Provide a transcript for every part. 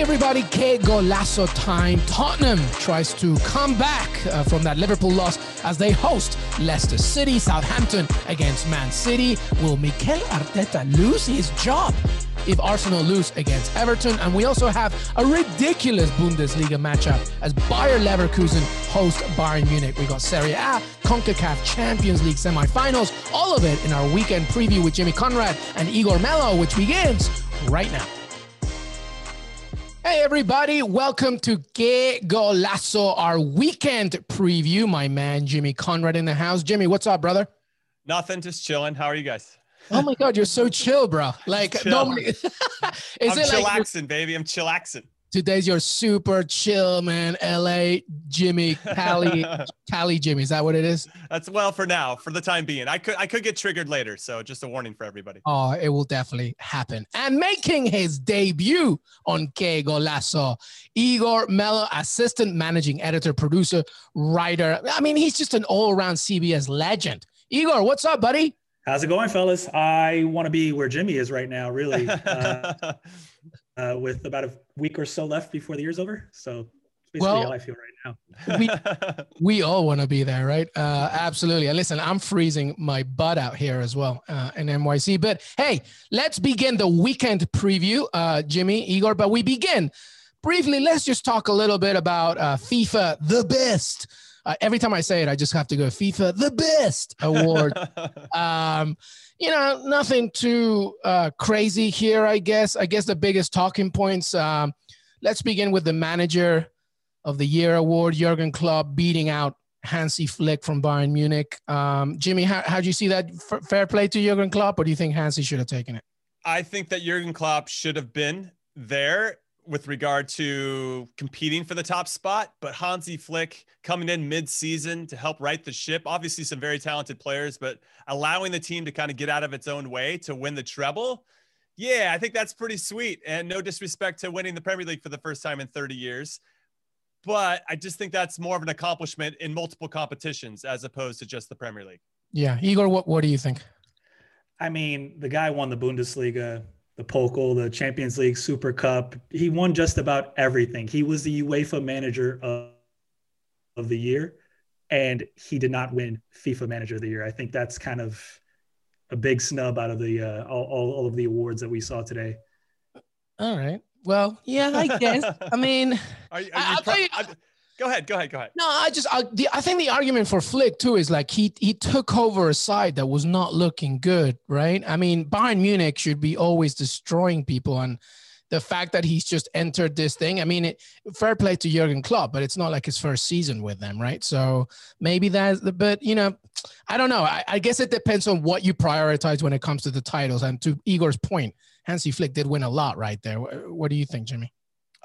Everybody, Qué Golazo time. Tottenham tries to come back uh, from that Liverpool loss as they host Leicester City, Southampton against Man City. Will Mikel Arteta lose his job if Arsenal lose against Everton? And we also have a ridiculous Bundesliga matchup as Bayer Leverkusen host Bayern Munich. We got Serie A, CONCACAF Champions League semifinals, all of it in our weekend preview with Jimmy Conrad and Igor Mello, which begins right now. Hey everybody, welcome to Que Golazo, our weekend preview. My man Jimmy Conrad in the house. Jimmy, what's up, brother? Nothing, just chilling. How are you guys? Oh my god, you're so chill, bro. Like Chill. normally is I'm it like chillaxing, baby. I'm chillaxing. Today's your super chill, man. LA Jimmy, Cali, Cali Jimmy. Is that what it is? That's well for now, for the time being. I could I could get triggered later, so just a warning for everybody. Oh, it will definitely happen. And making his debut on Que Golazo, Igor Mello, assistant managing editor, producer, writer. I mean, he's just an all-around CBS legend. Igor, what's up, buddy? How's it going, fellas? I want to be where Jimmy is right now, really, uh, uh, with about a week or so left before the year's over. So basically Well- how I feel right now. We, we all want to be there, right? Uh, absolutely. And listen, I'm freezing my butt out here as well uh, in NYC. But hey, let's begin the weekend preview, uh, Jimmy, Igor. But we begin briefly. Let's just talk a little bit about uh, FIFA the best. Uh, every time I say it, I just have to go FIFA the best award. um, you know, nothing too uh, crazy here, I guess. I guess the biggest talking points. Um, let's begin with the manager of the year award, Jurgen Klopp beating out Hansi Flick from Bayern Munich. Um, Jimmy, how how do you see that? F- fair play to Jurgen Klopp, or do you think Hansi should have taken it? I think that Jurgen Klopp should have been there with regard to competing for the top spot, but Hansi Flick coming in mid-season to help right the ship. Obviously, some very talented players, but allowing the team to kind of get out of its own way to win the treble. Yeah, I think that's pretty sweet. And no disrespect to winning the Premier League for the first time in 30 years. But I just think that's more of an accomplishment in multiple competitions as opposed to just the Premier League. Yeah, Igor, what what do you think? I mean, the guy won the Bundesliga, the Pokal, the Champions League, Super Cup. He won just about everything. He was the UEFA Manager of, of the Year, and he did not win FIFA Manager of the Year. I think that's kind of a big snub out of the uh, all, all, all of the awards that we saw today. All right. Well, yeah, I guess. I mean, Are, you- I- are you I'll tell you- I- go ahead. Go ahead. Go ahead. no, I just I, the, I think the argument for Flick too is like he he took over a side that was not looking good, right? I mean, Bayern Munich should be always destroying people, and the fact that he's just entered this thing, I mean, it, fair play to Jurgen Klopp, but it's not like his first season with them, right? So maybe that's the, but you know, I don't know. I, I guess it depends on what you prioritize when it comes to the titles. And to Igor's point, Hansi Flick did win a lot right there. What, what do you think, Jimmy?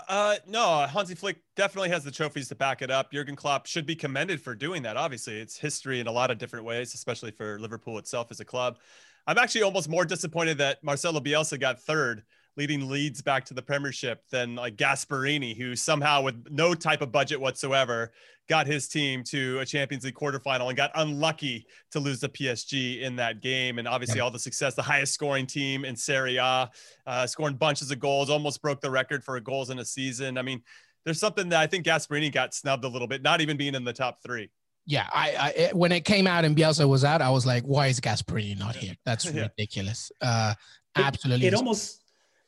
Uh, no, Hansi Flick definitely has the trophies to back it up. Jurgen Klopp should be commended for doing that. Obviously, it's history in a lot of different ways, especially for Liverpool itself as a club. I'm actually almost more disappointed that Marcelo Bielsa got third, leading Leeds back to the Premiership, than like Gasperini, who somehow, with no type of budget whatsoever, got his team to a Champions League quarterfinal and got unlucky to lose to PSG in that game. And obviously, all the success, the highest scoring team in Serie A, uh, scoring bunches of goals, almost broke the record for goals in a season. I mean, there's something that I think Gasperini got snubbed a little bit, not even being in the top three. Yeah, I, I it- when it came out and Bielsa was out, I was like, why is Gasperini not here? That's Yeah. ridiculous. Uh, It- absolutely. It almost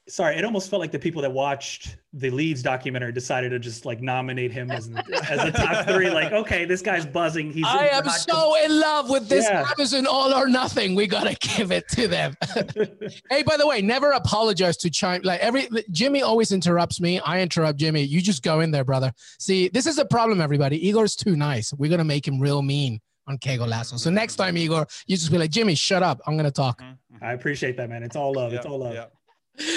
sorry, it almost felt like the people that watched the Leeds documentary decided to just like nominate him as as a top three. Like, okay, this guy's buzzing. He's I am so in love with this yeah. Amazon All or Nothing. We gotta give it to them. hey, by the way, never apologize to chime. Like every Jimmy always interrupts me. I interrupt Jimmy. You just go in there, brother. See, this is a problem, everybody. Igor's too nice. We're gonna make him real mean on Qué Golazo. So next time, Igor, you just be like, Jimmy, shut up. I'm gonna talk. Mm-hmm. I appreciate that, man. It's all love. It's all love.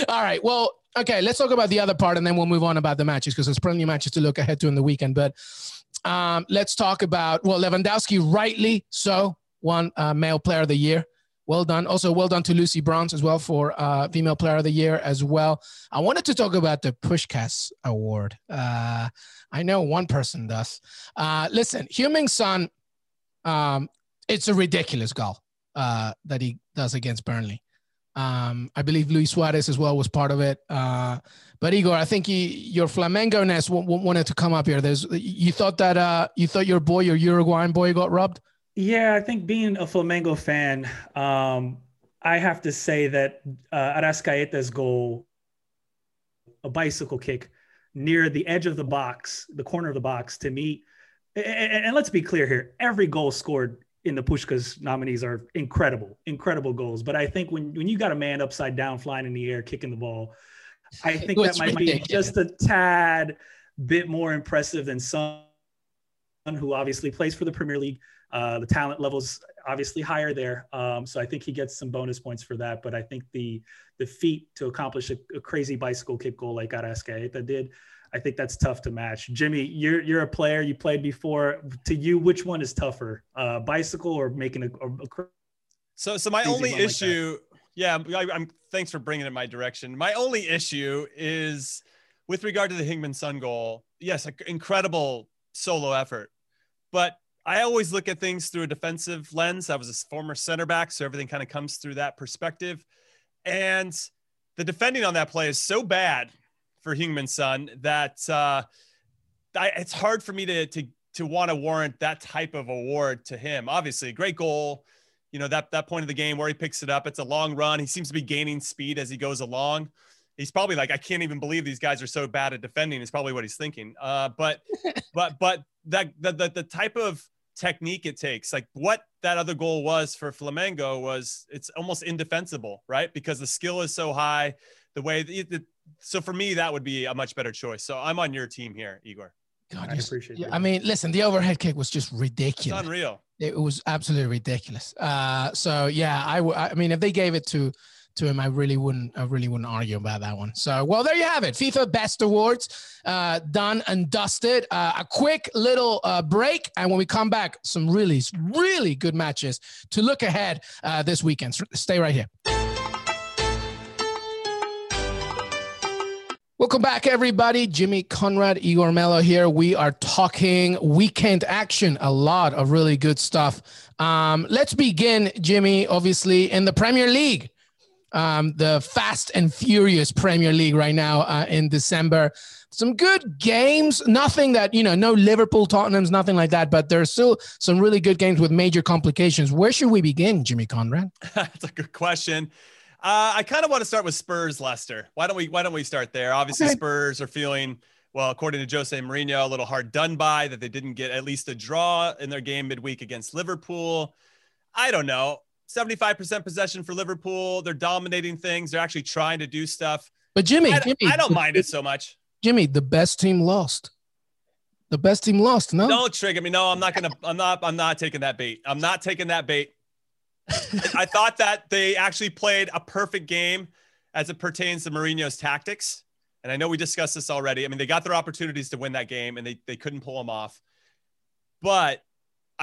All right. Well, okay. Let's talk about the other part, and then we'll move on about the matches because there's plenty of matches to look ahead to in the weekend. But um, let's talk about well, Lewandowski, rightly so, won uh, Male Player of the Year. Well done. Also, well done to Lucy Bronze as well for uh, Female Player of the Year as well. I wanted to talk about the Puskas Award. Uh, I know one person does. Uh, listen, Heung-min Son, um, it's a ridiculous goal uh, that he does against Burnley. Um, I believe Luis Suarez as well was part of it. Uh, but Igor, I think he, your Flamengo ness w- w- wanted to come up here. There's you thought that uh, you thought your boy, your Uruguayan boy, got robbed. Yeah, I think being a Flamengo fan, um, I have to say that uh, Arrascaeta's goal, a bicycle kick near the edge of the box, the corner of the box, to me. And, and let's be clear here: every goal scored in the Puskas nominees are incredible, incredible goals. But I think when, when you got a man upside down flying in the air, kicking the ball, I think that might ridiculous. be just a tad bit more impressive than Son, who obviously plays for the Premier League. Uh, the talent levels obviously higher there, um, so I think he gets some bonus points for that. But I think the the feat to accomplish a, a crazy bicycle kick goal like Arrascaeta did I think that's tough to match. Jimmy, you're you're a player. You played before. To you, which one is tougher, uh, bicycle or making a? a, so, so my only issue, like yeah, I, am Thanks for bringing it in my direction. My only issue is with regard to the Heung-min goal. Yes, incredible solo effort, but I always look at things through a defensive lens. I was a former center back, so everything kind of comes through that perspective, and the defending on that play is so bad for Heung-min Son that uh, I, it's hard for me to to to want to warrant that type of award to him. Obviously, great goal. You know that that point of the game where he picks it up. It's a long run. He seems to be gaining speed as he goes along. He's probably like, I can't even believe these guys are so bad at defending. Is probably what he's thinking. Uh, but but but that the, the the type of technique it takes, like what that other goal was for Flamengo was, it's almost indefensible, right? Because the skill is so high, the way the, so for me, that would be a much better choice. So I'm on your team here, Igor. God, I appreciate it. I mean, listen, the overhead kick was just ridiculous. It's unreal. It was absolutely ridiculous. Uh, so yeah, I, w- I mean, if they gave it to to him, I really wouldn't, I really wouldn't argue about that one. So, well, there you have it. FIFA Best Awards, uh, done and dusted. Uh, a quick little uh, break, and when we come back, some really, really good matches to look ahead uh, this weekend. Stay right here. Welcome back, everybody. Jimmy Conrad, Igor Mello here. We are talking weekend action, a lot of really good stuff. Um, let's begin, Jimmy, obviously, in the Premier League, um, the fast and furious Premier League right now uh, in December. Some good games, nothing that, you know, no Liverpool, Tottenham's, nothing like that, but there's still some really good games with major complications. Where should we begin, Jimmy Conrad? That's a good question. Uh, I kind of want to start with Spurs, Leicester. Why don't we? Why don't we start there? Obviously, okay. Spurs are feeling well, according to Jose Mourinho, a little hard done by that they didn't get at least a draw in their game midweek against Liverpool. I don't know. 75% possession for Liverpool. They're dominating things. They're actually trying to do stuff. But Jimmy, I, Jimmy, I don't mind it so much. Jimmy, the best team lost. The best team lost. No, don't trigger me. No, I'm not gonna. I'm not. I'm not taking that bait. I'm not taking that bait. I thought that they actually played a perfect game as it pertains to Mourinho's tactics. And I know we discussed this already. I mean, they got their opportunities to win that game and they, they couldn't pull them off. But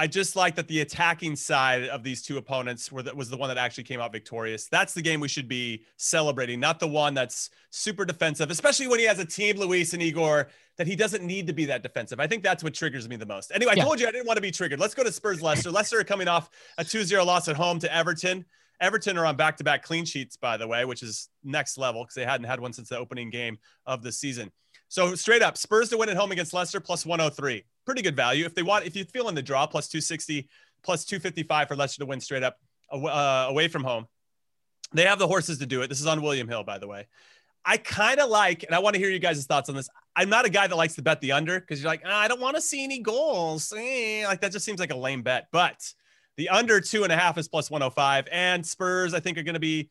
I just like that the attacking side of these two opponents were that was the one that actually came out victorious. That's the game we should be celebrating, not the one that's super defensive, especially when he has a team, Luis and Igor, that he doesn't need to be that defensive. I think that's what triggers me the most. Anyway, I yeah. told you I didn't want to be triggered. Let's go to Spurs Leicester. Leicester are coming off a 2-0 loss at home to Everton. Everton are on back-to-back clean sheets, by the way, which is next level because they hadn't had one since the opening game of the season. So straight up, Spurs to win at home against Leicester plus 103 pretty good value. If they want, if you feel in the draw, plus 260, plus 255 for Leicester to win straight up uh, away from home. They have the horses to do it. This is on William Hill, by the way. I kind of like, and I want to hear you guys' thoughts on this. I'm not a guy that likes to bet the under because you're like, ah, I don't want to see any goals. Eh, like that just seems like a lame bet. But the under two and a half is plus 105. And Spurs, I think, are going to be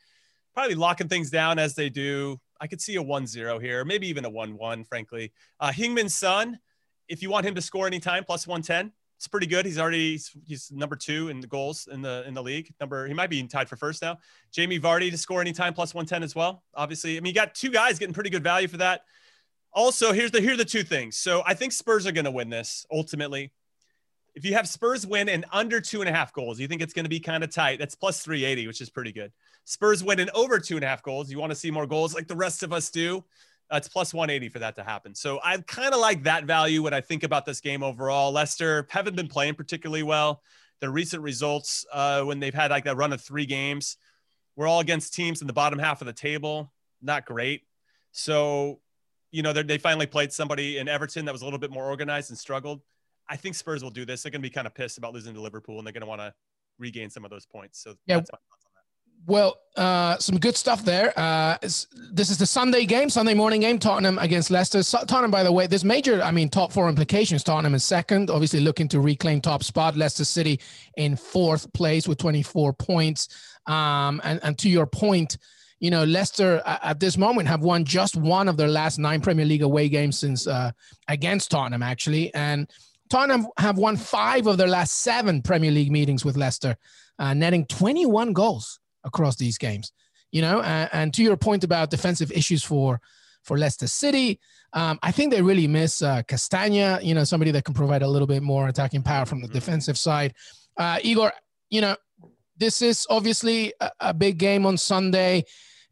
probably locking things down as they do. I could see a 1 0 here, maybe even a 1 1, frankly. Uh, Heung-min Son, if you want him to score anytime, plus 110. It's pretty good. He's already he's number two in the goals in the in the league. Number he might be tied for first now. Jamie Vardy to score anytime plus 110 as well. Obviously, I mean you got two guys getting pretty good value for that. Also, here's the here are the two things. So I think Spurs are going to win this ultimately if you have Spurs win and under two and a half goals, you think it's going to be kind of tight. That's plus 380, which is pretty good. Spurs win and over two and a half goals. You want to see more goals like the rest of us do. Uh, plus 180 for that to happen. So I kind of like that value when I think about this game overall. Leicester haven't been playing particularly well. The recent results, uh, when they've had like that run of three games, we're all against teams in the bottom half of the table. Not great. So, you know, they finally played somebody in Everton that was a little bit more organized and struggled. I think Spurs will do this. They're going to be kind of pissed about losing to Liverpool, and they're going to want to regain some of those points. So yeah. Well, uh, some good stuff there. Uh, this is the Sunday game, Sunday morning game, Tottenham against Leicester. So, Tottenham, by the way, there's major, I mean, top four implications. Tottenham is second, obviously looking to reclaim top spot. Leicester City in fourth place with 24 points. Um, and, and to your point, you know, Leicester at this moment have won just one of their last nine Premier League away games since uh, against Tottenham, actually. And Tottenham have won five of their last seven Premier League meetings with Leicester, uh, netting 21 goals across these games. You know, uh, and to your point about defensive issues for for Leicester City, um, I think they really miss uh, Castagna. You know, somebody that can provide a little bit more attacking power from the mm-hmm. defensive side. Uh, Igor, you know, this is obviously a, a big game on Sunday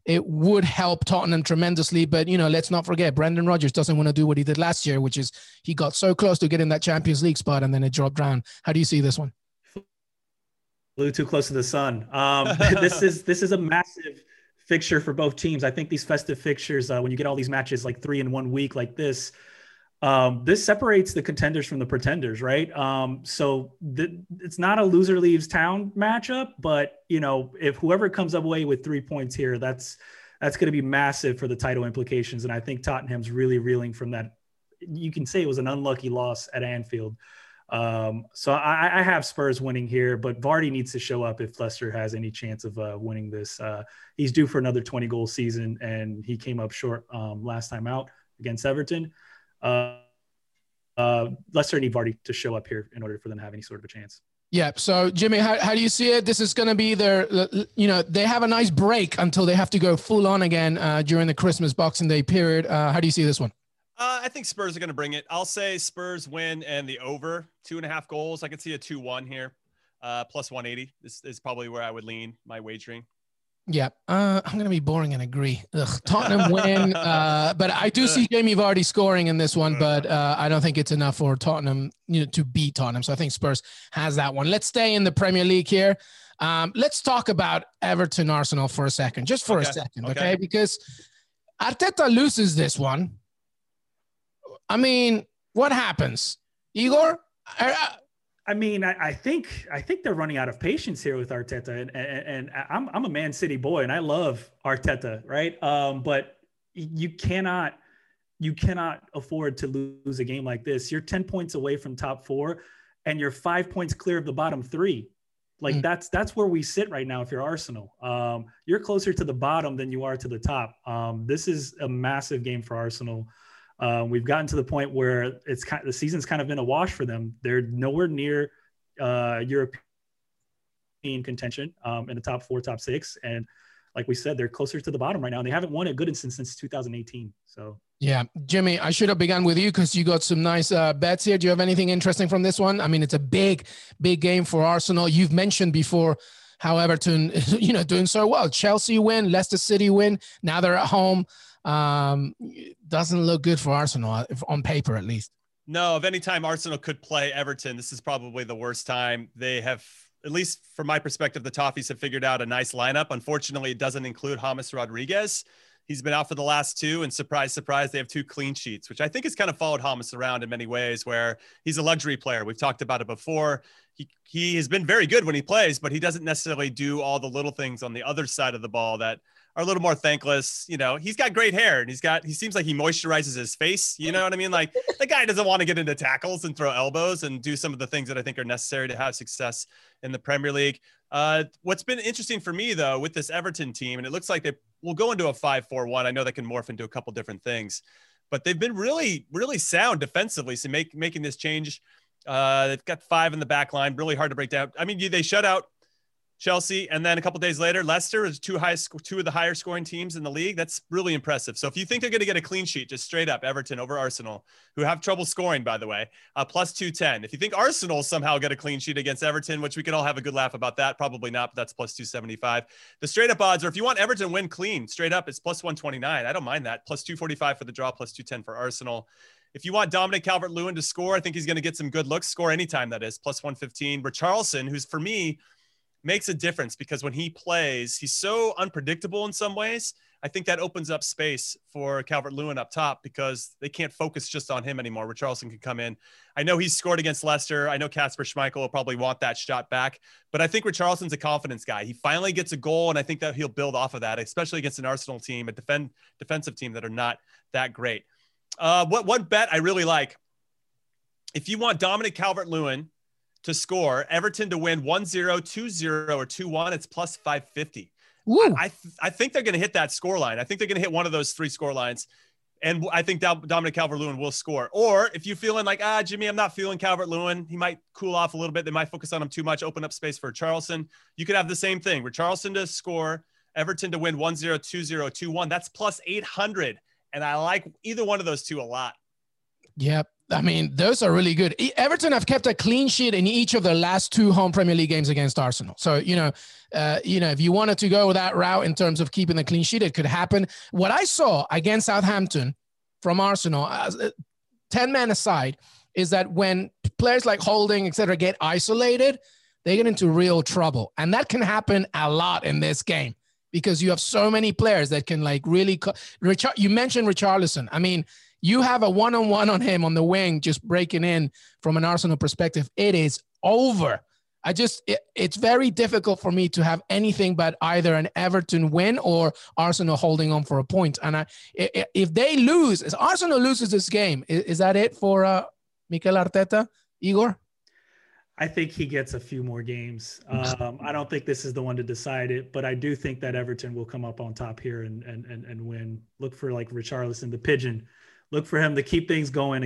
it would help Tottenham tremendously. But you know, let's not forget Brendan Rodgers doesn't want to do what he did last year, which is he got so close to getting that Champions League spot and then it dropped down. How do you see this one? Flew too close to the sun. Um, this is this is a massive fixture for both teams. I think these festive fixtures, uh, when you get all these matches like three in one week like this, um, this separates the contenders from the pretenders, right? Um, so th- it's not a loser leaves town matchup, but you know, if whoever comes away with three points here, that's that's going to be massive for the title implications. And I think Tottenham's really reeling from that. You can say it was an unlucky loss at Anfield. Um, so I, I, have Spurs winning here, but Vardy needs to show up if Leicester has any chance of uh, winning this. Uh, he's due for another 20 goal season, and he came up short um, last time out against Everton uh, uh, Leicester need Vardy to show up here in order for them to have any sort of a chance. Yeah. So, Jimmy, how, how do you see it? This is going to be their, you know, they have a nice break until they have to go full on again uh, during the Christmas Boxing Day period. Uh, how do you see this one? Uh, I think Spurs are going to bring it. I'll say Spurs win and the over two and a half goals. I could see a 2 1 here, uh, plus 180. This is probably where I would lean my wagering. Yeah, uh, I'm going to be boring and agree. Ugh, Tottenham win, uh, but I do see Jamie Vardy scoring in this one, but uh, I don't think it's enough for Tottenham you know, to beat Tottenham. So I think Spurs has that one. Let's stay in the Premier League here. Um, let's talk about Everton Arsenal for a second, just for okay. a second, okay? okay? Because Arteta loses this one. I mean, what happens, Igor? I mean, I, I, think I think they're running out of patience here with Arteta, and, and, and I'm I'm a Man City boy, and I love Arteta, right? Um, but you cannot you cannot afford to lose a game like this. You're 10 points away from top four, and you're five points clear of the bottom three. Like mm. that's that's where we sit right now. If you're Arsenal, um, you're closer to the bottom than you are to the top. Um, this is a massive game for Arsenal. Uh, we've gotten to the point where it's kind of, the season's kind of been a wash for them. They're nowhere near uh, European contention um, in the top four, top six, and like we said, they're closer to the bottom right now. And they haven't won at Goodison since 2018. So yeah, Jimmy, I should have begun with you because you got some nice uh, bets here. Do you have anything interesting from this one? I mean, it's a big, big game for Arsenal. You've mentioned before how Everton, you know, doing so well. Chelsea win, Leicester City win. Now they're at home um, doesn't look good for Arsenal uh, on paper, at least. No, of any time Arsenal could play Everton, this is probably the worst time. They have, at least from my perspective, the Toffees have figured out a nice lineup. Unfortunately, it doesn't include James Rodriguez. He's been out for the last two, and surprise, surprise, they have two clean sheets, which I think has kind of followed James around in many ways, where he's a luxury player. We've talked about it before. He, he has been very good when he plays, but he doesn't necessarily do all the little things on the other side of the ball that are a little more thankless. You know, he's got great hair and he's got, he seems like he moisturizes his face. You know what I mean? Like the guy doesn't want to get into tackles and throw elbows and do some of the things that I think are necessary to have success in the Premier League. Uh, what's been interesting for me though, with this Everton team, and it looks like they will go into a 5 4 1. I know that can morph into a couple different things, but they've been really, really sound defensively. So make, making this change. Uh, they've got five in the back line, really hard to break down. I mean, they shut out Chelsea, and then a couple days later, Leicester is two high two of the higher scoring teams in the league. That's really impressive. So if you think they're going to get a clean sheet, just straight up Everton over Arsenal, who have trouble scoring, by the way, uh, plus two ten. If you think Arsenal somehow get a clean sheet against Everton, which we can all have a good laugh about that, probably not, but that's plus two seventy five. The straight up odds, or if you want Everton win clean, straight up, it's plus one twenty nine. I don't mind that. Plus two forty five for the draw, plus two ten for Arsenal. If you want Dominic Calvert Lewin to score, I think he's going to get some good looks. Score anytime that is plus one fifteen. Richarlison, who's for me makes a difference because when he plays, he's so unpredictable in some ways. I think that opens up space for Calvert Lewin up top because they can't focus just on him anymore. Richarlison can come in. I know he's scored against Leicester. I know Kasper Schmeichel will probably want that shot back, but I think Richarlison's a confidence guy. He finally gets a goal, and I think that he'll build off of that, especially against an Arsenal team, a defend defensive team that are not that great. Uh, what one bet I really like? If you want Dominic Calvert Lewin to score, Everton to win 1 0, 2 0, or 2 1. It's plus 550. I, I, th- I, think they're going to hit that score line. I think they're going to hit one of those three score lines. And I think Dominic Calvert Lewin will score. Or if you're feeling like, ah, Jimmy, I'm not feeling Calvert Lewin, he might cool off a little bit. They might focus on him too much, open up space for Charleston. You could have the same thing. Charleston to score, Everton to win 1 0, 2 0, 2 1. That's plus 800. And I like either one of those two a lot. Yep. I mean, those are really good. Everton have kept a clean sheet in each of their last two home Premier League games against Arsenal. So you know, uh, you know, if you wanted to go that route in terms of keeping the clean sheet, it could happen. What I saw against Southampton from Arsenal, uh, ten men aside, is that when players like Holding, etc., get isolated, they get into real trouble, and that can happen a lot in this game because you have so many players that can like really. Co- Richard, you mentioned Richarlison. I mean you have a one on one on him on the wing, just breaking in from an Arsenal perspective. It is over. I just, it, it's very difficult for me to have anything but either an Everton win or Arsenal holding on for a point. And I, if they lose, if Arsenal loses this game, is, that it for uh, Mikel Arteta, Igor? I think he gets a few more games. Um, I don't think this is the one to decide it, but I do think that Everton will come up on top here and and and, and win. Look for like Richarlison, the pigeon, look for him to keep things going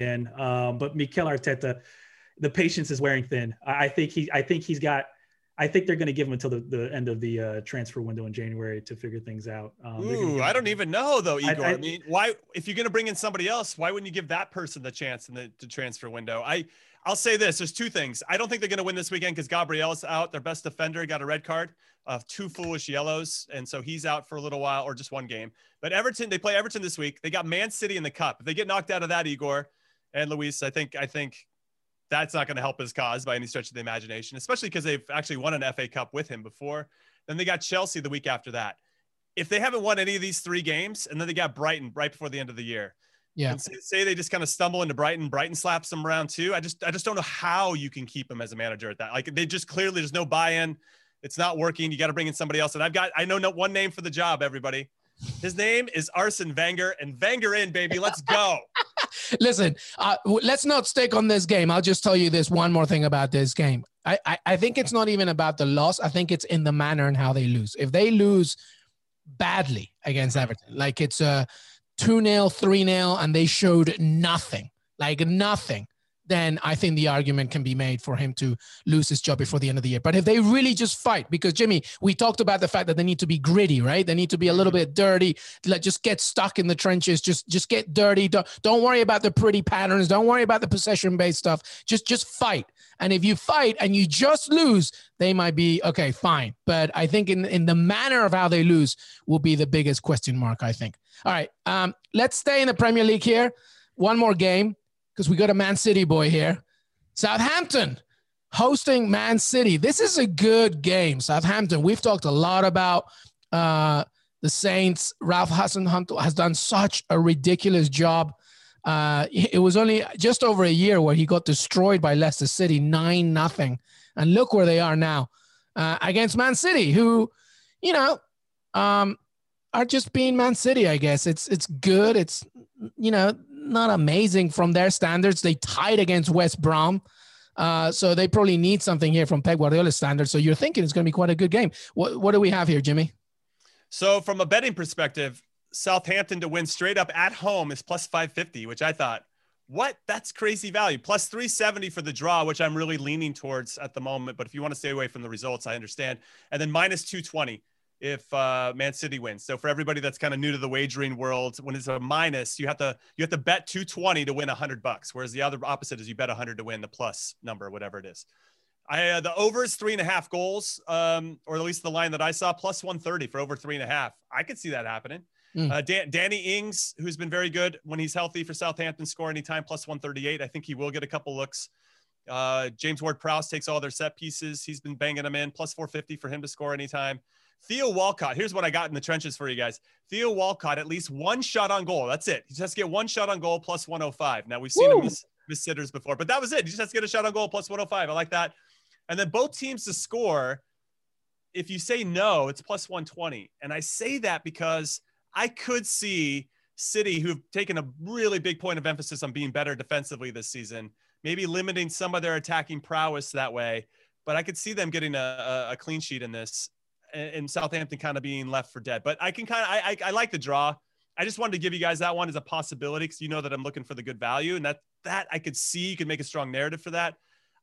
again. Um, but Mikel Arteta, the patience is wearing thin. I, I think he, I think he's got. I think they're going to give him until the, the end of the uh, transfer window in January to figure things out. Um, Ooh, I don't even know though, Igor. I, I, I, mean, why? If you're going to bring in somebody else, why wouldn't you give that person the chance in the, the transfer window? I I'll say this: there's two things. I don't think they're going to win this weekend because Gabriel's out. Their best defender got a red card of two foolish yellows, and so he's out for a little while or just one game. But Everton, they play Everton this week. They got Man City in the cup. If they get knocked out of that, Igor and Luis, I think I think that's not going to help his cause by any stretch of the imagination, especially because they've actually won an FA Cup with him before. Then they got Chelsea the week after that. If they haven't won any of these three games, and then they got Brighton right before the end of the year yeah. Say, say, they just kind of stumble into Brighton, Brighton slaps them around too. I just I just don't know how you can keep him as a manager at that. Like they just clearly there's no buy-in. It's not working. You got to bring in somebody else. And I've got I know no one name for the job, everybody. His name is Arsene Wenger and Wenger in, baby. Let's go. Listen, uh, let's not stick on this game. I'll just tell you this one more thing about this game. I, I, I think it's not even about the loss. I think it's in the manner and how they lose. If they lose badly against Everton, like it's a 2 0, 3 0, and they showed nothing, like nothing, then I think the argument can be made for him to lose his job before the end of the year. But if they really just fight, because Jimmy, we talked about the fact that they need to be gritty, right? They need to be a little mm-hmm. bit dirty, like just get stuck in the trenches, just just get dirty. Don't don't worry about the pretty patterns. Don't worry about the possession based stuff. Just just fight. And if you fight and you just lose, they might be okay, fine. But I think in in the manner of how they lose will be the biggest question mark. I think. All right, um, let's stay in the Premier League here. One more game because we got a Man City boy here. Southampton hosting Man City. This is a good game. Southampton. We've talked a lot about uh, the Saints. Ralph Hasenhüttl has done such a ridiculous job. Uh, it was only just over a year where he got destroyed by Leicester City, nine nothing, and look where they are now uh, against Man City, who, you know, um, are just being Man City. I guess it's it's good. It's you know not amazing from their standards. They tied against West Brom. Uh, so they probably need something here from Pep Guardiola's standards. So you're thinking it's going to be quite a good game. What what do we have here, Jimmy? So from a betting perspective, Southampton to win straight up at home is plus 550, which I thought, what? That's crazy value. Plus 370 for the draw, which I'm really leaning towards at the moment. But if you want to stay away from the results, I understand. And then minus 220 if uh, Man City wins. So for everybody that's kind of new to the wagering world, when it's a minus, you have to you have to bet 220 to win 100 bucks, whereas the other opposite is you bet 100 to win the plus number, whatever it is. I uh, the overs three and a half goals, um, or at least the line that I saw, plus 130 for over three and a half. I could see that happening. Mm. Uh, Dan- Danny Ings, who's been very good when he's healthy for Southampton, score anytime plus 138. I think he will get a couple looks. Uh, James Ward Prowse takes all their set pieces. He's been banging them in, plus 450 for him to score anytime. Theo Walcott, here's what I got in the trenches for you guys. Theo Walcott, at least one shot on goal. That's it. He just has to get one shot on goal plus 105. Now we've seen Woo! him miss, miss sitters before, but that was it. He just has to get a shot on goal plus 105. I like that. And then both teams to score. If you say no, it's plus 120. And I say that because I could see City, who've taken a really big point of emphasis on being better defensively this season, maybe limiting some of their attacking prowess that way. But I could see them getting a, a clean sheet in this and Southampton kind of being left for dead. But I can kind of I, I, I like the draw. I just wanted to give you guys that one as a possibility because you know that I'm looking for the good value, and that that I could see you could make a strong narrative for that.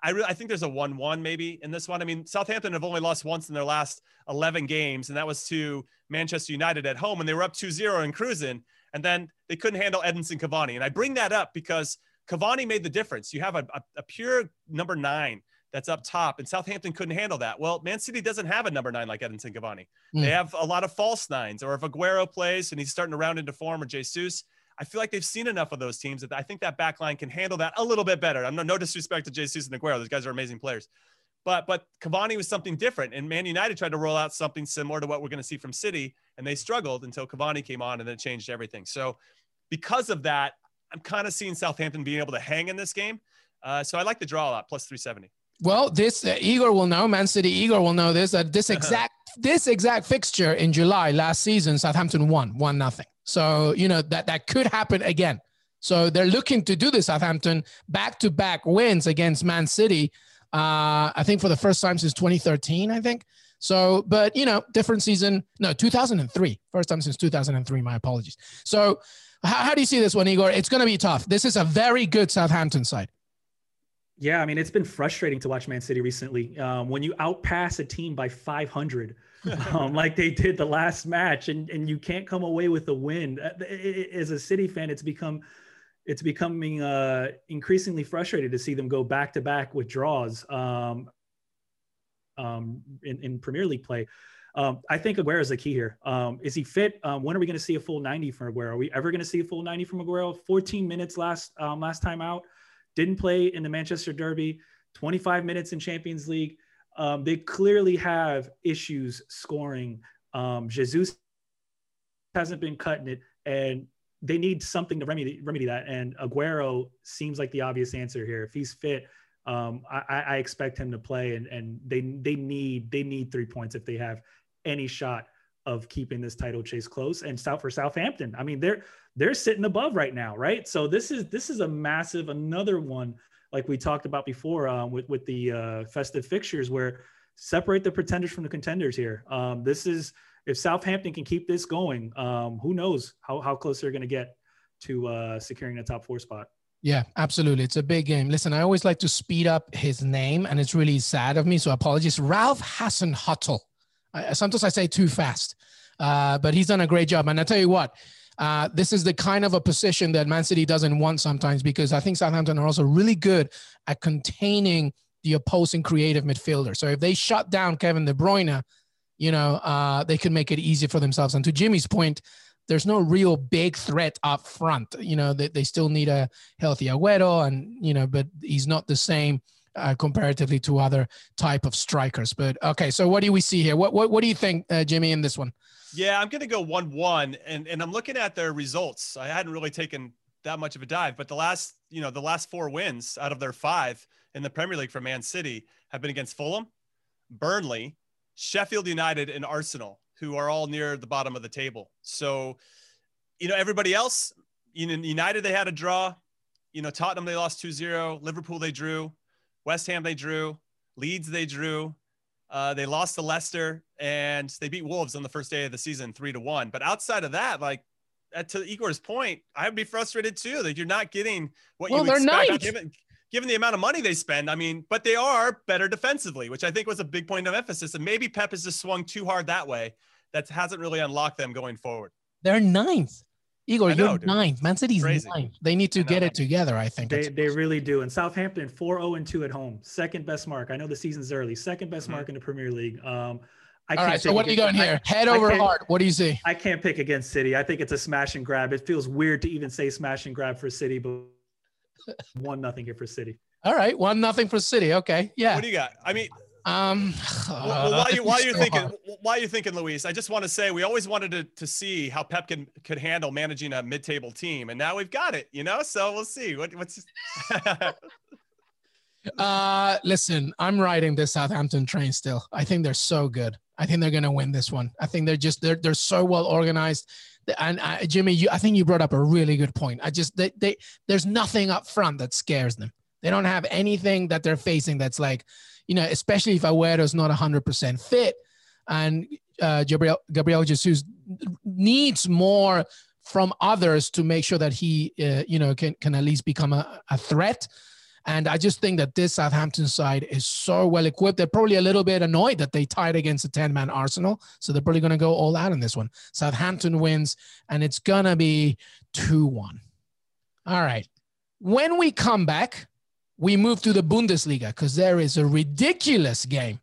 I really I think there's a one-one maybe in this one. I mean, Southampton have only lost once in their last 11 games, and that was to Manchester United at home, and they were up 2-0 and cruising, and then they couldn't handle Edinson Cavani. And I bring that up because Cavani made the difference. You have a, a, a pure number nine that's up top, and Southampton couldn't handle that. Well, Man City doesn't have a number nine like Edinson Cavani. Mm. They have a lot of false nines, or if Aguero plays and he's starting to round into form, or Jesus, I feel like they've seen enough of those teams that I think that back line can handle that a little bit better. I'm no, no disrespect to Jesus and Aguero; those guys are amazing players. But but Cavani was something different, and Man United tried to roll out something similar to what we're going to see from City, and they struggled until Cavani came on, and then it changed everything. So because of that, I'm kind of seeing Southampton being able to hang in this game. Uh, so I like the draw a lot, plus 370. Well, this uh, Igor will know. Man City Igor will know this. That this exact this exact fixture in July last season, Southampton won one nothing. So you know that that could happen again. So they're looking to do this. Southampton back to back wins against Man City. Uh, I think for the first time since 2013. I think. So, but you know, different season. No, 2003. First time since 2003. My apologies. So, how, how do you see this one, Igor? It's going to be tough. This is a very good Southampton side. Yeah, I mean, it's been frustrating to watch Man City recently. Um, when you outpass a team by 500, um, like they did the last match, and and you can't come away with a win. Uh, as a City fan, it's become it's becoming uh, increasingly frustrated to see them go back to back with draws um, um, in, in Premier League play. Um, I think Aguero is the key here. Um, is he fit? Um, when are we going to see a full 90 from Aguero? Are we ever going to see a full 90 from Aguero? 14 minutes last um, last time out didn't play in the Manchester Derby, 25 minutes in Champions League. Um, they clearly have issues scoring. Um, Jesus hasn't been cutting it, and they need something to remedy remedy that. And Aguero seems like the obvious answer here. If he's fit, um, I, I, expect him to play, and and they they need they need three points if they have any shot of keeping this title chase close. And South for Southampton, I mean they're they're sitting above right now, right? So this is this is a massive another one like we talked about before um, with with the uh, festive fixtures where separate the pretenders from the contenders here. Um, this is if Southampton can keep this going, um, who knows how how close they're going to get to uh, securing the top four spot. Yeah, absolutely. It's a big game. Listen, I always like to speed up his name, and it's really sad of me. So apologies. Ralph Hasenhüttl. I, sometimes I say too fast, uh, but he's done a great job. And I tell you what, uh, this is the kind of a position that Man City doesn't want sometimes because I think Southampton are also really good at containing the opposing creative midfielder. So if they shut down Kevin De Bruyne, you know, uh, they could make it easy for themselves. And to Jimmy's point, there's no real big threat up front. You know, they, they still need a healthy Aguero, and you know, but he's not the same uh, comparatively to other type of strikers. But okay, so what do we see here? What what, what do you think, uh, Jimmy, in this one? Yeah, I'm going to go 1 1. And, and I'm looking at their results. I hadn't really taken that much of a dive, but the last, you know, the last four wins out of their five in the Premier League for Man City have been against Fulham, Burnley, Sheffield United, and Arsenal, who are all near the bottom of the table. So, you know, everybody else, know, United, they had a draw. You know, Tottenham, they lost 2 0. Liverpool, they drew. West Ham, they drew. Leeds, they drew. Uh, they lost to Leicester and they beat Wolves on the first day of the season, three to one. But outside of that, like to Igor's point, I'd be frustrated too that you're not getting what well, you expect. Given, given the amount of money they spend, I mean, but they are better defensively, which I think was a big point of emphasis. And maybe Pep has just swung too hard that way. That hasn't really unlocked them going forward. They're ninth. Igor, know, you're dude. ninth. Man City's Crazy. ninth. They need to get it together, I think. They, they really do. And Southampton, 4 0 and 2 at home. Second best mark. I know the season's early. Second best mm-hmm. mark in the Premier League. Um, I All right. So what are you going here? Head over heart. What do you see? I can't pick against City. I think it's a smash and grab. It feels weird to even say smash and grab for City, but one nothing here for City. All right, one nothing for City. Okay, yeah. What do you got? I mean, um, well, while you while you're thinking while you're thinking, Luis, I just want to say we always wanted to, to see how Pep can could handle managing a mid-table team, and now we've got it. You know, so we'll see what what's. uh, listen, I'm riding this Southampton train still. I think they're so good. I think they're gonna win this one. I think they're just they're they're so well organized. And uh, Jimmy, you, I think you brought up a really good point. I just they, they there's nothing up front that scares them. They don't have anything that they're facing that's like, you know, especially if Agüero's not 100% fit and uh, Gabriel, Gabriel Jesus needs more from others to make sure that he, uh, you know, can, can at least become a, a threat. And I just think that this Southampton side is so well equipped. They're probably a little bit annoyed that they tied against a 10 man Arsenal. So they're probably going to go all out in this one. Southampton wins, and it's going to be 2 1. All right. When we come back, we move to the Bundesliga because there is a ridiculous game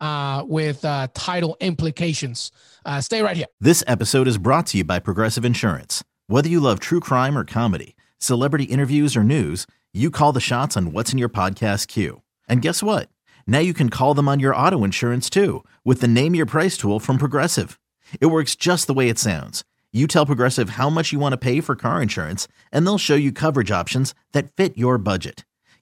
uh, with uh, title implications. Uh, stay right here. This episode is brought to you by Progressive Insurance. Whether you love true crime or comedy, celebrity interviews or news, you call the shots on what's in your podcast queue. And guess what? Now you can call them on your auto insurance too with the Name Your Price tool from Progressive. It works just the way it sounds. You tell Progressive how much you want to pay for car insurance, and they'll show you coverage options that fit your budget.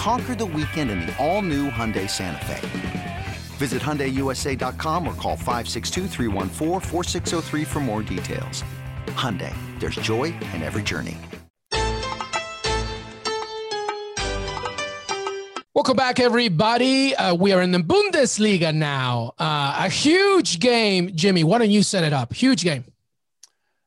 Conquer the weekend in the all-new Hyundai Santa Fe. Visit HyundaiUSA.com or call 562 for more details. Hyundai, there's joy in every journey. Welcome back, everybody. Uh, we are in the Bundesliga now. Uh, a huge game. Jimmy, why don't you set it up? Huge game.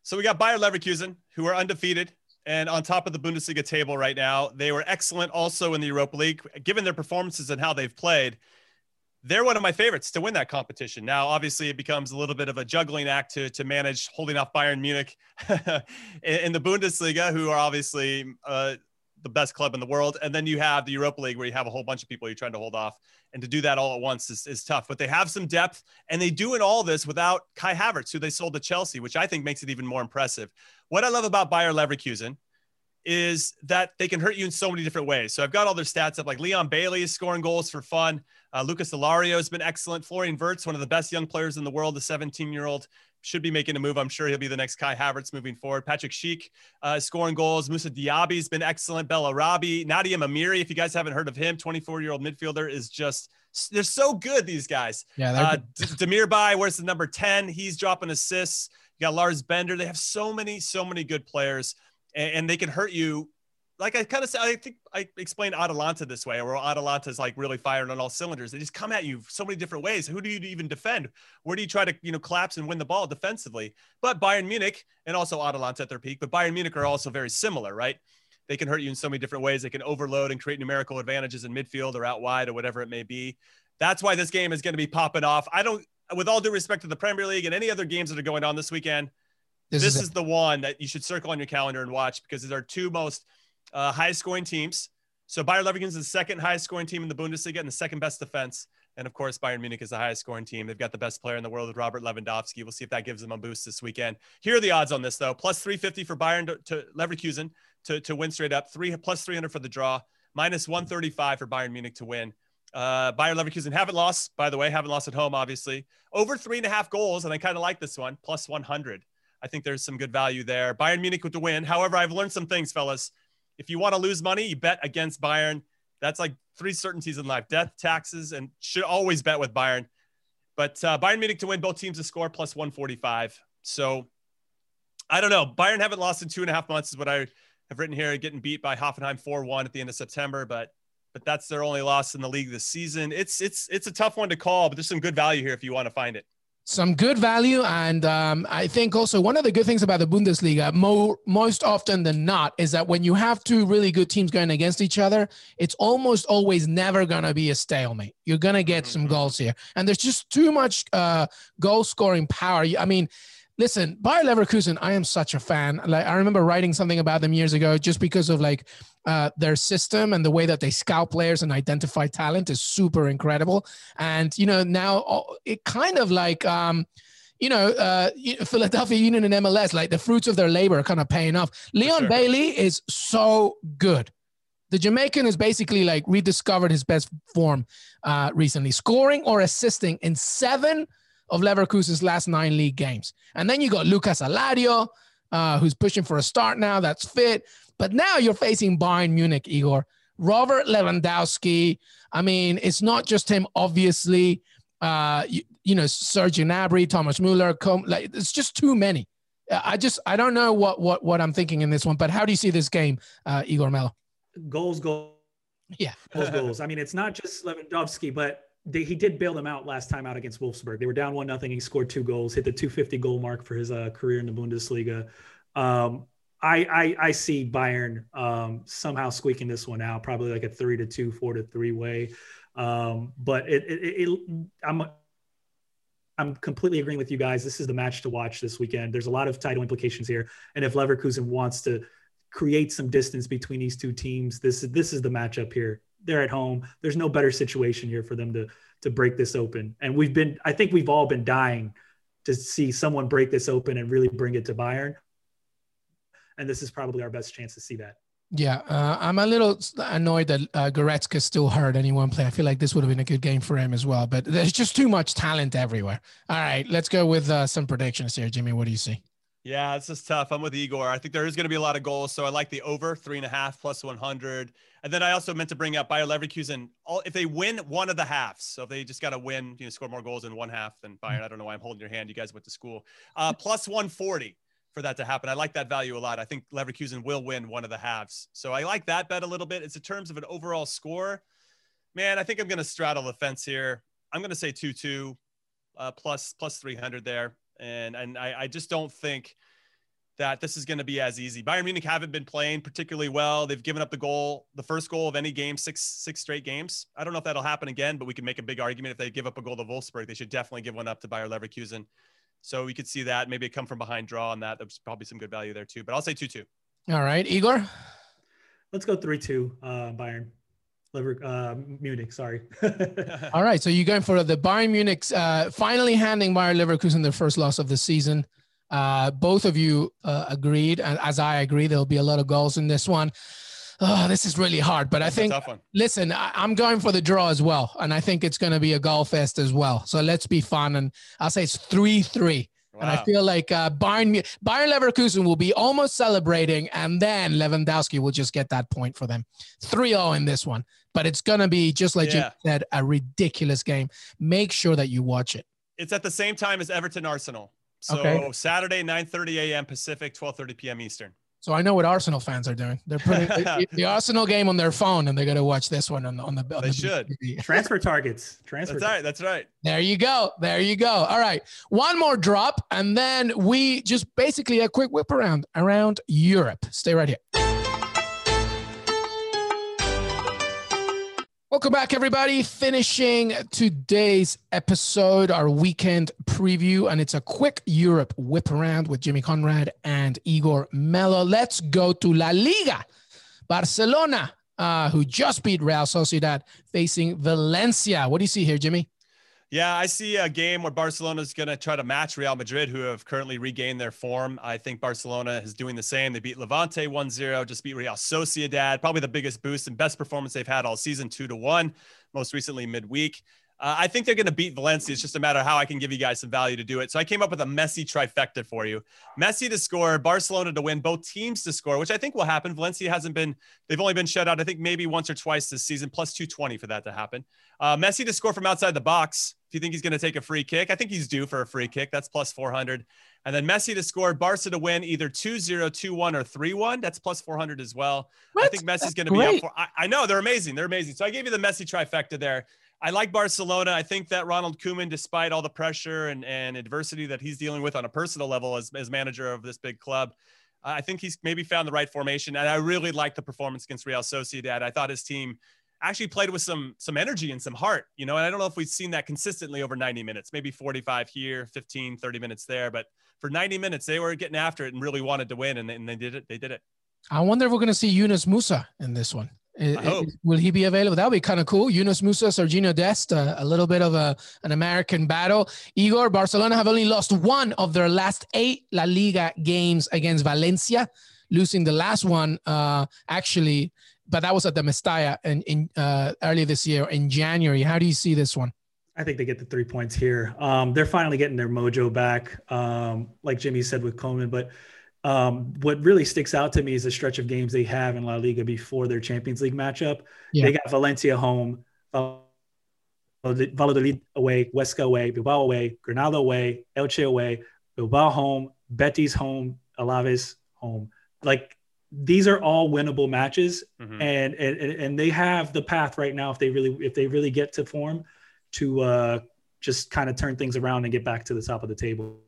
So we got Bayer Leverkusen, who are undefeated and on top of the Bundesliga table right now. They were excellent also in the Europa League, given their performances and how they've played. They're one of my favorites to win that competition. Now, obviously, it becomes a little bit of a juggling act to, to manage holding off Bayern Munich in, the Bundesliga, who are obviously uh, the best club in the world. And then you have the Europa League, where you have a whole bunch of people you're trying to hold off. And to do that all at once is, is tough. But they have some depth, and they do in all this without Kai Havertz, who they sold to Chelsea, which I think makes it even more impressive. What I love about Bayer Leverkusen is that they can hurt you in so many different ways. So I've got all their stats up. Like Leon Bailey is scoring goals for fun. Uh, Lucas Alario has been excellent. Florian Wirtz, one of the best young players in the world, the 17 year old, should be making a move. I'm sure he'll be the next Kai Havertz moving forward. Patrick Schick uh, scoring goals. Moussa Diaby's been excellent. Bellarabi, Nadiem Amiri, if you guys haven't heard of him, 24 year old midfielder, is just they're so good. These guys. Yeah. Uh, Demirbay, where's the number 10? He's dropping assists. You got Lars Bender. They have so many, so many good players and, and they can hurt you. Like I kind of said, I think I explained Atalanta this way, where Atalanta is like really firing on all cylinders. They just come at you so many different ways. Who do you even defend? Where do you try to, you know, collapse and win the ball defensively? But Bayern Munich and also Atalanta at their peak, but Bayern Munich are also very similar, right? They can hurt you in so many different ways. They can overload and create numerical advantages in midfield or out wide or whatever it may be. That's why this game is going to be popping off. I don't, with all due respect to the Premier League and any other games that are going on this weekend, this, this is, is the one that you should circle on your calendar and watch because these are two most uh, highest scoring teams. So Bayer Leverkusen is the second highest scoring team in the Bundesliga and the second best defense. And of course, Bayern Munich is the highest scoring team. They've got the best player in the world with Robert Lewandowski. We'll see if that gives them a boost this weekend. Here are the odds on this, though. Plus 350 for Bayern to, to Leverkusen to, to win straight up, three plus 300 for the draw, minus 135 for Bayern Munich to win. Uh, Bayern Leverkusen haven't lost, by the way, haven't lost at home, obviously. Over three and a half goals, and I kind of like this one, plus 100. I think there's some good value there. Bayern Munich with the win. However, I've learned some things, fellas. If you want to lose money, you bet against Bayern. That's like three certainties in life: death, taxes, and should always bet with Bayern. But uh, Bayern Munich to win, both teams to score plus 145. So I don't know. Bayern haven't lost in two and a half months, is what I have written here. Getting beat by Hoffenheim 4-1 at the end of September, but but that's their only loss in the league this season. It's it's it's a tough one to call, but there's some good value here if you want to find it some good value. And um, I think also one of the good things about the Bundesliga, more, most often than not, is that when you have two really good teams going against each other, it's almost always never going to be a stalemate. You're going to get some mm-hmm. goals here. And there's just too much uh, goal scoring power. I mean, listen, Bayer Leverkusen, I am such a fan. Like I remember writing something about them years ago, just because of like uh, their system and the way that they scout players and identify talent is super incredible. And you know now it kind of like. Um, you know, uh, Philadelphia Union and MLS, like the fruits of their labor are kind of paying off. Leon sure. Bailey is so good. The Jamaican has basically like rediscovered his best form uh, recently, scoring or assisting in seven of Leverkusen's last nine league games. And then you got Lucas Alario, uh, who's pushing for a start now. That's fit. But now you're facing Bayern Munich, Igor. Robert Lewandowski. I mean, it's not just him, obviously. Uh, you, you know, Serge Gnabry, Thomas Muller. Com- like, it's just too many. I just, I don't know what, what, what I'm thinking in this one. But how do you see this game, uh, Igor Mello? Goals, goals. Yeah, goals, goals. I mean, it's not just Lewandowski, but they, he did bail them out last time out against Wolfsburg. They were down one nothing. He scored two goals, hit the 250 goal mark for his uh, career in the Bundesliga. Um, I, I, I see Bayern um, somehow squeaking this one out, probably like a three to two, four to three way. Um, but it, it, it, I'm I'm completely agreeing with you guys. This is the match to watch this weekend. There's a lot of title implications here, and if Leverkusen wants to create some distance between these two teams, this this is the matchup here they're at home. There's no better situation here for them to to break this open. And we've been, I think we've all been dying to see someone break this open and really bring it to Bayern. And this is probably our best chance to see that. Yeah, uh, I'm a little annoyed that uh, Goretzka still hurt anyone play. I feel like this would have been a good game for him as well, but there's just too much talent everywhere. All right, let's go with uh, some predictions here. Jimmy, what do you see? Yeah, this is tough. I'm with Igor. I think there is going to be a lot of goals, so I like the over three and a half plus 100. And then I also meant to bring up Bayer Leverkusen. All, if they win one of the halves, so if they just got to win, you know, score more goals in one half than Bayern. I don't know why I'm holding your hand. You guys went to school. Uh, plus 140 for that to happen. I like that value a lot. I think Leverkusen will win one of the halves. So I like that bet a little bit. It's in terms of an overall score. Man, I think I'm going to straddle the fence here. I'm going to say 2 2 uh, plus, plus 300 there. And, and I, I just don't think – that this is going to be as easy. Bayern Munich haven't been playing particularly well. They've given up the goal, the first goal of any game, six six straight games. I don't know if that'll happen again, but we can make a big argument if they give up a goal to Wolfsburg, they should definitely give one up to Bayer Leverkusen. So we could see that maybe a come from behind draw on that. There's probably some good value there too. But I'll say two two. All right, Igor. Let's go three two uh, Bayern. Lever, uh, Munich, sorry. All right, so you're going for the Bayern Munich, uh, finally handing Bayer Leverkusen their first loss of the season. Uh, both of you uh, agreed, and as I agree, there'll be a lot of goals in this one. Oh, this is really hard, but I think. Listen, I, am going for the draw as well, and I think it's going to be a goal fest as well. So let's be fun, and I'll say it's three-three. Wow. And I feel like uh, Bayern, Bayern Leverkusen will be almost celebrating, and then Lewandowski will just get that point for them. 3 0 in this one. But it's going to be, just like yeah. you said, a ridiculous game. Make sure that you watch it. It's at the same time as Everton Arsenal. So okay. Saturday, 9:30 a.m. Pacific, 12:30 p.m. Eastern. So I know what Arsenal fans are doing. They're putting the, the, Arsenal game on their phone, and they're going to watch this one on the on the. On they the should transfer targets. Transfer. That's right. That's right. There you go. There you go. All right, one more drop, and then we just basically a quick whip around around Europe. Stay right here. Welcome back, everybody. Finishing today's episode, our weekend preview, and it's a quick Europe whip around with Jimmy Conrad and Igor Mello. Let's go to La Liga. Barcelona uh, who just beat Real Sociedad, facing Valencia. What do you see here, Jimmy? Yeah, I see a game where Barcelona is going to try to match Real Madrid, who have currently regained their form. I think Barcelona is doing the same. They beat Levante 1 0, just beat Real Sociedad, probably the biggest boost and best performance they've had all season, 2 to 1, most recently midweek. Uh, I think they're going to beat Valencia. It's just a matter of how I can give you guys some value to do it. So I came up with a Messi trifecta for you. Messi to score, Barcelona to win, both teams to score, which I think will happen. Valencia hasn't been, they've only been shut out, I think maybe once or twice this season, plus 220 for that to happen. Uh, Messi to score from outside the box. If you think he's going to take a free kick, I think he's due for a free kick. That's plus 400. And then Messi to score, Barca to win either 2 0, 2 1, or 3 1. That's plus 400 as well. What? I think Messi's going to be up for. I, I know they're amazing. They're amazing. So I gave you the Messi trifecta there. I like Barcelona. I think that Ronald Koeman, despite all the pressure and, and adversity that he's dealing with on a personal level as, as manager of this big club, I think he's maybe found the right formation. And I really like the performance against Real Sociedad. I thought his team actually played with some some energy and some heart, you know, and I don't know if we've seen that consistently over 90 minutes, maybe 45 here, 15, 30 minutes there, but for 90 minutes, they were getting after it and really wanted to win and, and they did it. They did it. I wonder if we're going to see Yunus Musah in this one. Will he be available? That would be kind of cool. Yunus Musah, Serginho Dest, uh, a little bit of a, an American battle. Igor, Barcelona have only lost one of their last eight La Liga games against Valencia, losing the last one uh, actually, but that was at the Mestalla in, in uh, early this year in January. How do you see this one? I think they get the three points here. Um, they're finally getting their mojo back, um, like Jimmy said with Koeman, but um, what really sticks out to me is the stretch of games they have in La Liga before their Champions League matchup. Yeah. They got Valencia home, Valladolid away, Huesca away, Bilbao away, Granada away, Elche away, Bilbao home, Betis home, Alaves home. Like these are all winnable matches, mm-hmm. and, and and they have the path right now if they really if they really get to form to uh, just kind of turn things around and get back to the top of the table.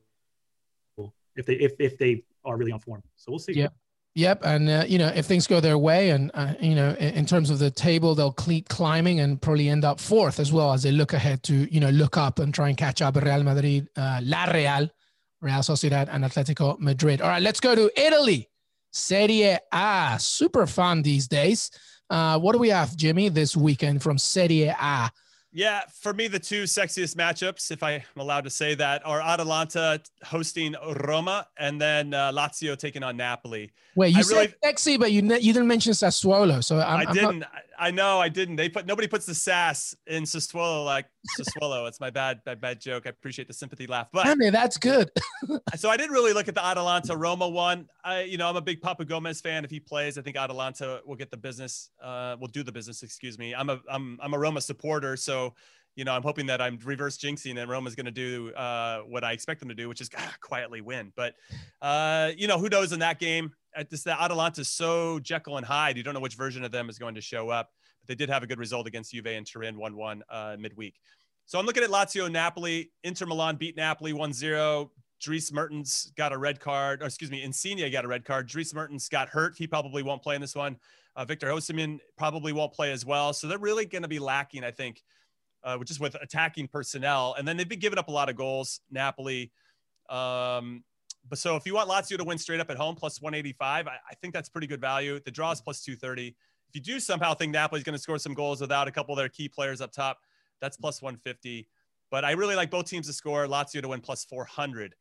If they if if they are really on form. So we'll see. Yep. Yep. And, uh, you know, if things go their way and, uh, you know, in, in, terms of the table, they'll keep climbing and probably end up fourth as well as they look ahead to, you know, look up and try and catch up Real Madrid, uh, La Real, Real Sociedad, and Atletico Madrid. All right, let's go to Italy. Serie A. Super fun these days. Uh, what do we have, Jimmy, this weekend from Serie A? Yeah, for me, the two sexiest matchups, if I'm allowed to say that, are Atalanta hosting Roma and then uh, Lazio taking on Napoli. Wait, you I said really, sexy, but you you didn't mention Sassuolo, so I'm, I didn't. Not... I know I didn't. They put nobody puts the sass in Sassuolo like Sassuolo. it's my bad, bad, bad joke. I appreciate the sympathy laugh, but I mean that's good. so I didn't really look at the Atalanta Roma one. I, you know, I'm a big Papu Gomez fan. If he plays, I think Atalanta will get the business. Uh, will do the business. Excuse me. I'm a I'm I'm a Roma supporter, so you know, I'm hoping that I'm reverse jinxing and Roma's going to do uh, what I expect them to do, which is ah, quietly win. But, uh, you know, who knows in that game? This, the Atalanta is so Jekyll and Hyde. You don't know which version of them is going to show up. But they did have a good result against Juve and Turin 1 1 uh, midweek. So I'm looking at Lazio Napoli. Inter Milan beat Napoli 1 0. Dries Mertens got a red card, or excuse me, Insigne got a red card. Dries Mertens got hurt. He probably won't play in this one. Uh, Victor Osimhen probably won't play as well. So they're really going to be lacking, I think, uh, which is with attacking personnel. And then they've been giving up a lot of goals, Napoli. Um, but so if you want Lazio to win straight up at home, plus 185, I, I think that's pretty good value. The draw is plus 230. If you do somehow think Napoli's going to score some goals without a couple of their key players up top, that's plus 150. But I really like both teams to score. Lazio to win plus 400.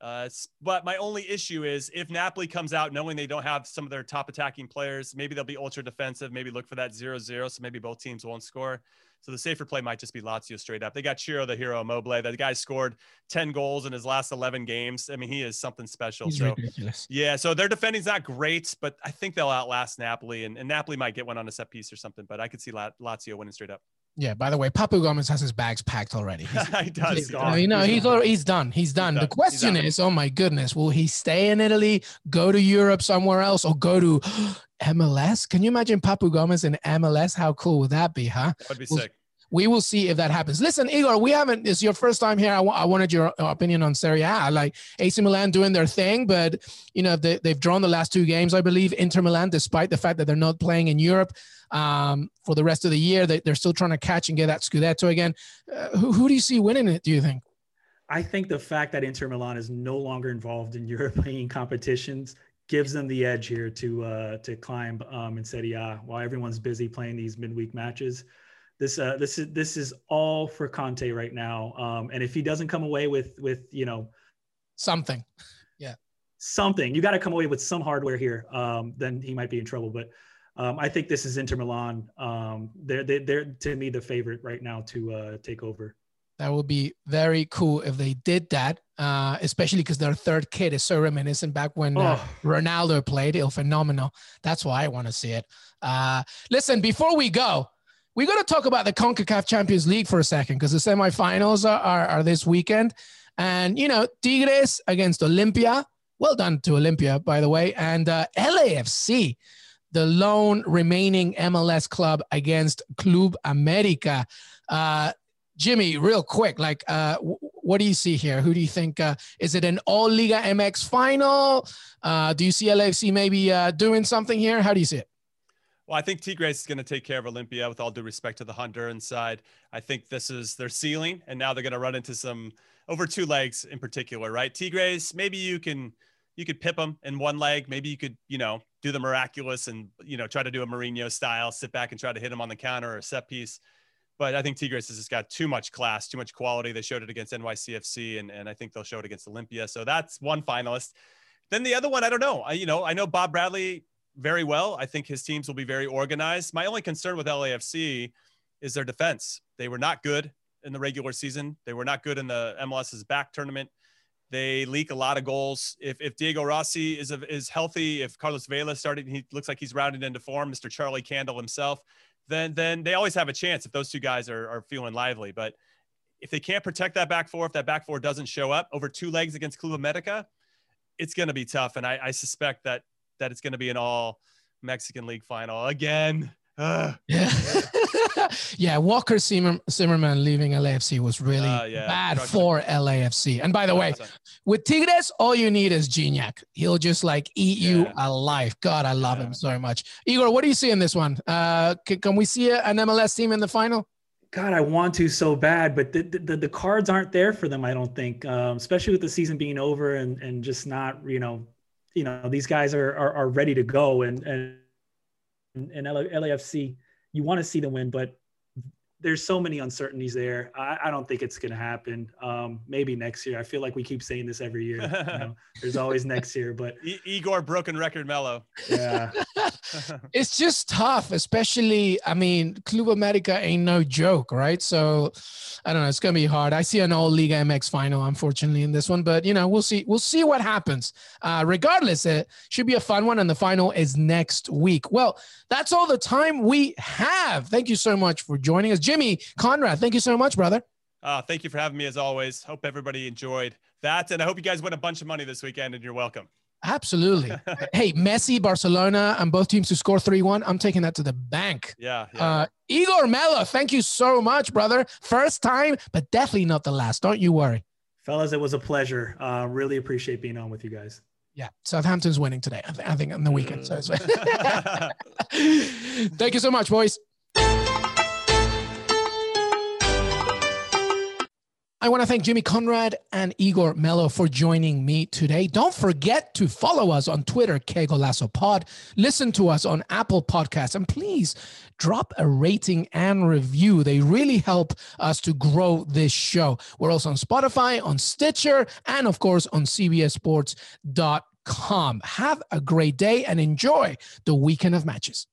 Uh, but my only issue is if Napoli comes out knowing they don't have some of their top attacking players, maybe they'll be ultra defensive, maybe look for that 0 0. So maybe both teams won't score. So the safer play might just be Lazio straight up. They got Ciro, the hero Immobile. That guy scored 10 goals in his last 11 games. I mean, he is something special. He's so ridiculous. yeah, so their defending's not great, but I think they'll outlast Napoli and, and Napoli might get one on a set piece or something, but I could see Lazio winning straight up. Yeah. By the way, Papu Gomez has his bags packed already. he does. He's, gone. You know, he's he's, he's done. He's done. He's the done. question is, oh my goodness, will he stay in Italy, go to Europe somewhere else, or go to MLS? Can you imagine Papu Gomez in MLS? How cool would that be, huh? That'd be we'll, sick we will see if that happens. Listen, Igor, we haven't. It's your first time here. I, w- I wanted your opinion on Serie A. Like AC Milan doing their thing, but you know they, they've drawn the last two games, I believe. Inter Milan, despite the fact that they're not playing in Europe um, for the rest of the year, they, are still trying to catch and get that Scudetto again. Uh, who, who do you see winning it? Do you think? I think the fact that Inter Milan is no longer involved in European competitions gives them the edge here to uh, to climb um, in Serie A while everyone's busy playing these midweek matches. This uh, this is this is all for Conte right now. Um, and if he doesn't come away with with you know something, yeah, something, you got to come away with some hardware here. Um, then he might be in trouble. But um, I think this is Inter Milan. Um, they're, they're they're to me the favorite right now to uh, take over. That would be very cool if they did that, uh, especially because their third kid is so reminiscent back when uh, oh. Ronaldo played. Il Phenomenal. That's why I want to see it. Uh, listen, before we go, we got to talk about the CONCACAF Champions League for a second because the semifinals are, are, are this weekend. And, you know, Tigres against Olympia. Well done to Olympia, by the way. And uh, LAFC, the lone remaining MLS club against Club America. Uh, Jimmy, real quick, like, uh, w- what do you see here? Who do you think? Uh, is it an all Liga MX final? Uh, do you see LAFC maybe uh, doing something here? How do you see it? Well, I think Tigres is going to take care of Olympia with all due respect to the Honduran side. I think this is their ceiling, and now they're going to run into some over two legs in particular, right? Tigres, maybe you can you could pip them in one leg. Maybe you could, you know, do the miraculous and you know try to do a Mourinho style, sit back and try to hit him on the counter or a set piece. But I think Tigres has just got too much class, too much quality. They showed it against NYCFC, and, and I think they'll show it against Olympia. So that's one finalist. Then the other one, I don't know. I, you know, I know Bob Bradley very well. I think his teams will be very organized. My only concern with LAFC is their defense. They were not good in the regular season. They were not good in the MLS's back tournament. They leak a lot of goals. If, if Diego Rossi is is healthy, if Carlos Vela started, he looks like he's rounded into form. Mr. Charlie Candle himself then then they always have a chance if those two guys are, are feeling lively. But if they can't protect that back four, if that back four doesn't show up over two legs against Club America, it's going to be tough. And I, I suspect that that it's going to be an all Mexican League final again. Yeah. yeah, Walker Zimmer, Zimmerman leaving LAFC was really uh, yeah. bad for LAFC. And by the way, with Tigres, all you need is Gignac. He'll just like eat yeah. you alive. God, I love yeah. him so much. Igor, what do you see in this one? Uh, can, can we see an MLS team in the final? God, I want to so bad, but the, the, the cards aren't there for them. I don't think, um, especially with the season being over and, and just not, you know, you know, these guys are, are, are ready to go. And, and, and LAFC, you want to see them win, but there's so many uncertainties there. I, I don't think it's going to happen. Um, maybe next year. I feel like we keep saying this every year. You know, there's always next year, but e- Igor broken record Mello. Yeah. it's just tough, especially, I mean, Club America ain't no joke, right? So I don't know. It's going to be hard. I see an all Liga MX final, unfortunately, in this one, but you know, we'll see. We'll see what happens. Uh, regardless, it should be a fun one. And the final is next week. Well, that's all the time we have. Thank you so much for joining us. Jimmy Conrad, thank you so much, brother. Uh, thank you for having me as always. Hope everybody enjoyed that. And I hope you guys win a bunch of money this weekend and you're welcome. Absolutely. hey, Messi, Barcelona, and both teams to score 3 1. I'm taking that to the bank. Yeah. yeah. Uh, Igor Mello, thank you so much, brother. First time, but definitely not the last. Don't you worry. Fellas, it was a pleasure. Uh, really appreciate being on with you guys. Yeah, Southampton's winning today. I, th- I think on the weekend. So thank you so much, boys. I want to thank Jimmy Conrad and Igor Mello for joining me today. Don't forget to follow us on Twitter, Qué Golazo Pod. Listen to us on Apple Podcasts, and please drop a rating and review. They really help us to grow this show. We're also on Spotify, on Stitcher, and of course on CBSSports.com. Have a great day and enjoy the weekend of matches.